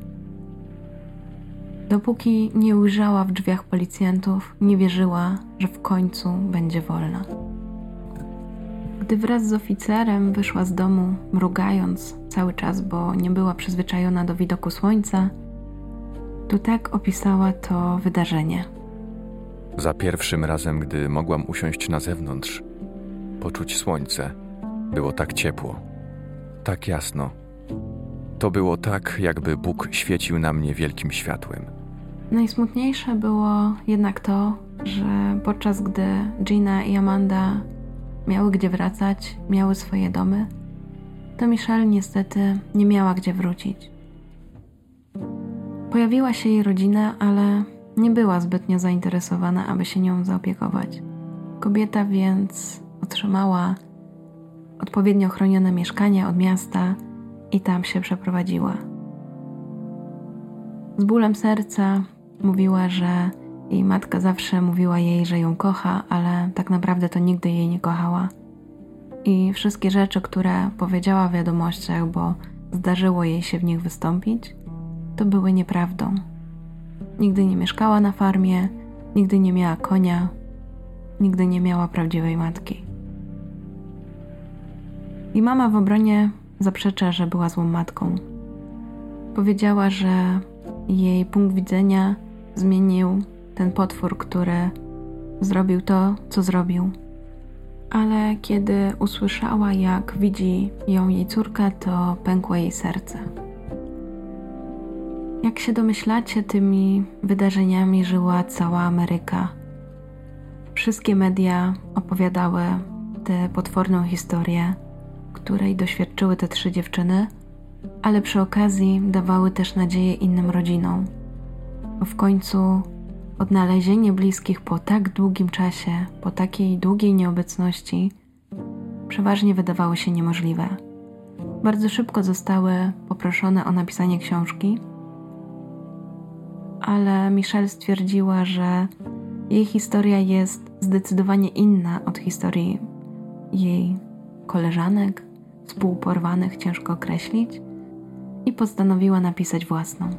Dopóki nie ujrzała w drzwiach policjantów, nie wierzyła, że w końcu będzie wolna. Gdy wraz z oficerem wyszła z domu, mrugając cały czas, bo nie była przyzwyczajona do widoku słońca, to tak opisała to wydarzenie. Za pierwszym razem, gdy mogłam usiąść na zewnątrz, poczuć słońce, było tak ciepło, tak jasno. To było tak, jakby Bóg świecił na mnie wielkim światłem. Najsmutniejsze było jednak to, że podczas gdy Gina i Amanda miały gdzie wracać, miały swoje domy, to Michelle niestety nie miała gdzie wrócić. Pojawiła się jej rodzina, ale nie była zbytnio zainteresowana, aby się nią zaopiekować. Kobieta więc otrzymała odpowiednio chronione mieszkanie od miasta i tam się przeprowadziła. Z bólem serca mówiła, że jej matka zawsze mówiła jej, że ją kocha, ale tak naprawdę to nigdy jej nie kochała. I wszystkie rzeczy, które powiedziała w wiadomościach, bo zdarzyło jej się w nich wystąpić, to były nieprawdą. Nigdy nie mieszkała na farmie, nigdy nie miała konia, nigdy nie miała prawdziwej matki. I mama w obronie zaprzecza, że była złą matką. Powiedziała, że jej punkt widzenia zmienił ten potwór, który zrobił to, co zrobił. Ale kiedy usłyszała, jak widzi ją jej córka, to pękło jej serce. Jak się domyślacie, tymi wydarzeniami żyła cała Ameryka. Wszystkie media opowiadały tę potworną historię, której doświadczyły te trzy dziewczyny, ale przy okazji dawały też nadzieję innym rodzinom. Bo w końcu odnalezienie bliskich po tak długim czasie, po takiej długiej nieobecności, przeważnie wydawało się niemożliwe. Bardzo szybko zostały poproszone o napisanie książki ale Michelle stwierdziła, że jej historia jest zdecydowanie inna od historii jej koleżanek, współporwanych, ciężko określić, i postanowiła napisać własną.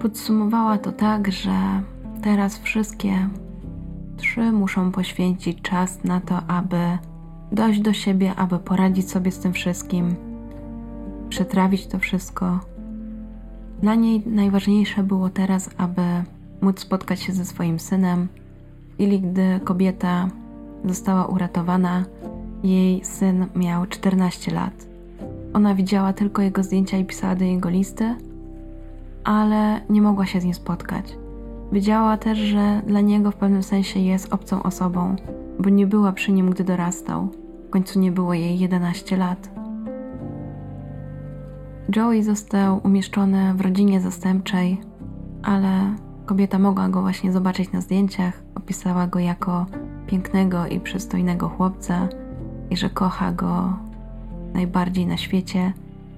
Podsumowała to tak, że teraz wszystkie trzy muszą poświęcić czas na to, aby dojść do siebie, aby poradzić sobie z tym wszystkim, przetrawić to wszystko dla niej najważniejsze było teraz, aby móc spotkać się ze swoim synem. W chwili, gdy kobieta została uratowana, jej syn miał 14 lat. Ona widziała tylko jego zdjęcia i pisała do niego listy, ale nie mogła się z nim spotkać. Wiedziała też, że dla niego w pewnym sensie jest obcą osobą, bo nie była przy nim, gdy dorastał. W końcu nie było jej 11 lat. Joey został umieszczony w rodzinie zastępczej, ale kobieta mogła go właśnie zobaczyć na zdjęciach. Opisała go jako pięknego i przystojnego chłopca i że kocha go najbardziej na świecie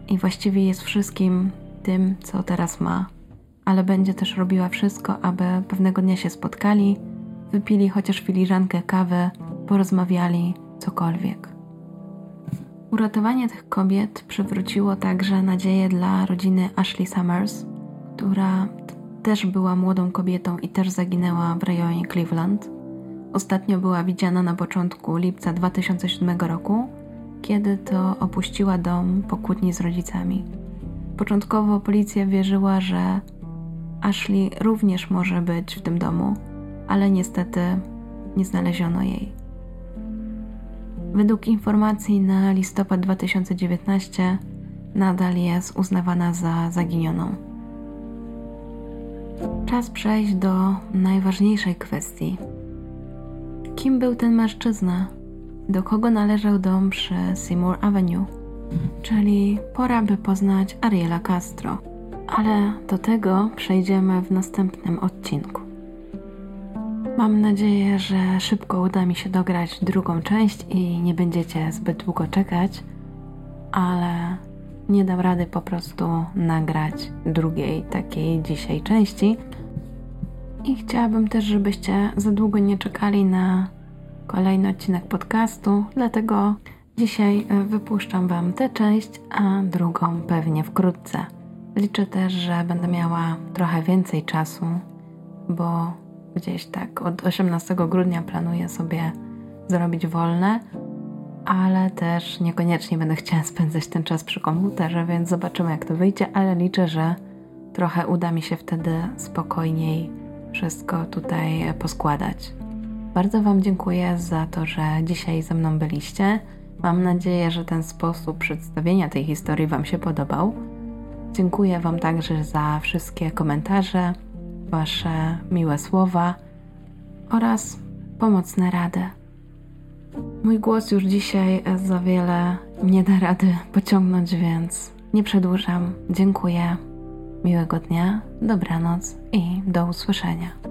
i właściwie jest wszystkim tym, co teraz ma. Ale będzie też robiła wszystko, aby pewnego dnia się spotkali, wypili chociaż filiżankę kawy, porozmawiali, cokolwiek. Uratowanie tych kobiet przywróciło także nadzieję dla rodziny Ashley Summers, która też była młodą kobietą i też zaginęła w rejonie Cleveland. Ostatnio była widziana na początku lipca 2007 roku, kiedy to opuściła dom po kłótni z rodzicami. Początkowo policja wierzyła, że Ashley również może być w tym domu, ale niestety nie znaleziono jej. według informacji na listopad 2019 nadal jest uznawana za zaginioną. Czas przejść do najważniejszej kwestii. Kim był ten mężczyzna? Do kogo należał dom przy Seymour Avenue? Czyli pora, by poznać Ariela Castro. Ale do tego przejdziemy w następnym odcinku. Mam nadzieję, że szybko uda mi się dograć drugą część i nie będziecie zbyt długo czekać, ale nie dam rady po prostu nagrać drugiej takiej dzisiaj części. I chciałabym też, żebyście za długo nie czekali na kolejny odcinek podcastu, dlatego dzisiaj e, wypuszczam Wam tę część, a drugą pewnie wkrótce. Liczę też, że będę miała trochę więcej czasu, bo gdzieś tak od 18 grudnia planuję sobie zrobić wolne, ale też niekoniecznie będę chciała spędzać ten czas przy komputerze, więc zobaczymy jak to wyjdzie, ale liczę, że trochę uda mi się wtedy spokojniej wszystko tutaj poskładać. Bardzo Wam dziękuję za to, że dzisiaj ze mną byliście. Mam nadzieję, że ten sposób przedstawienia tej historii Wam się podobał. Dziękuję Wam także za wszystkie komentarze, Wasze miłe słowa oraz pomocne rady. Mój głos już dzisiaj za wiele nie da rady pociągnąć, więc nie przedłużam. Dziękuję. Miłego dnia, dobranoc i do usłyszenia.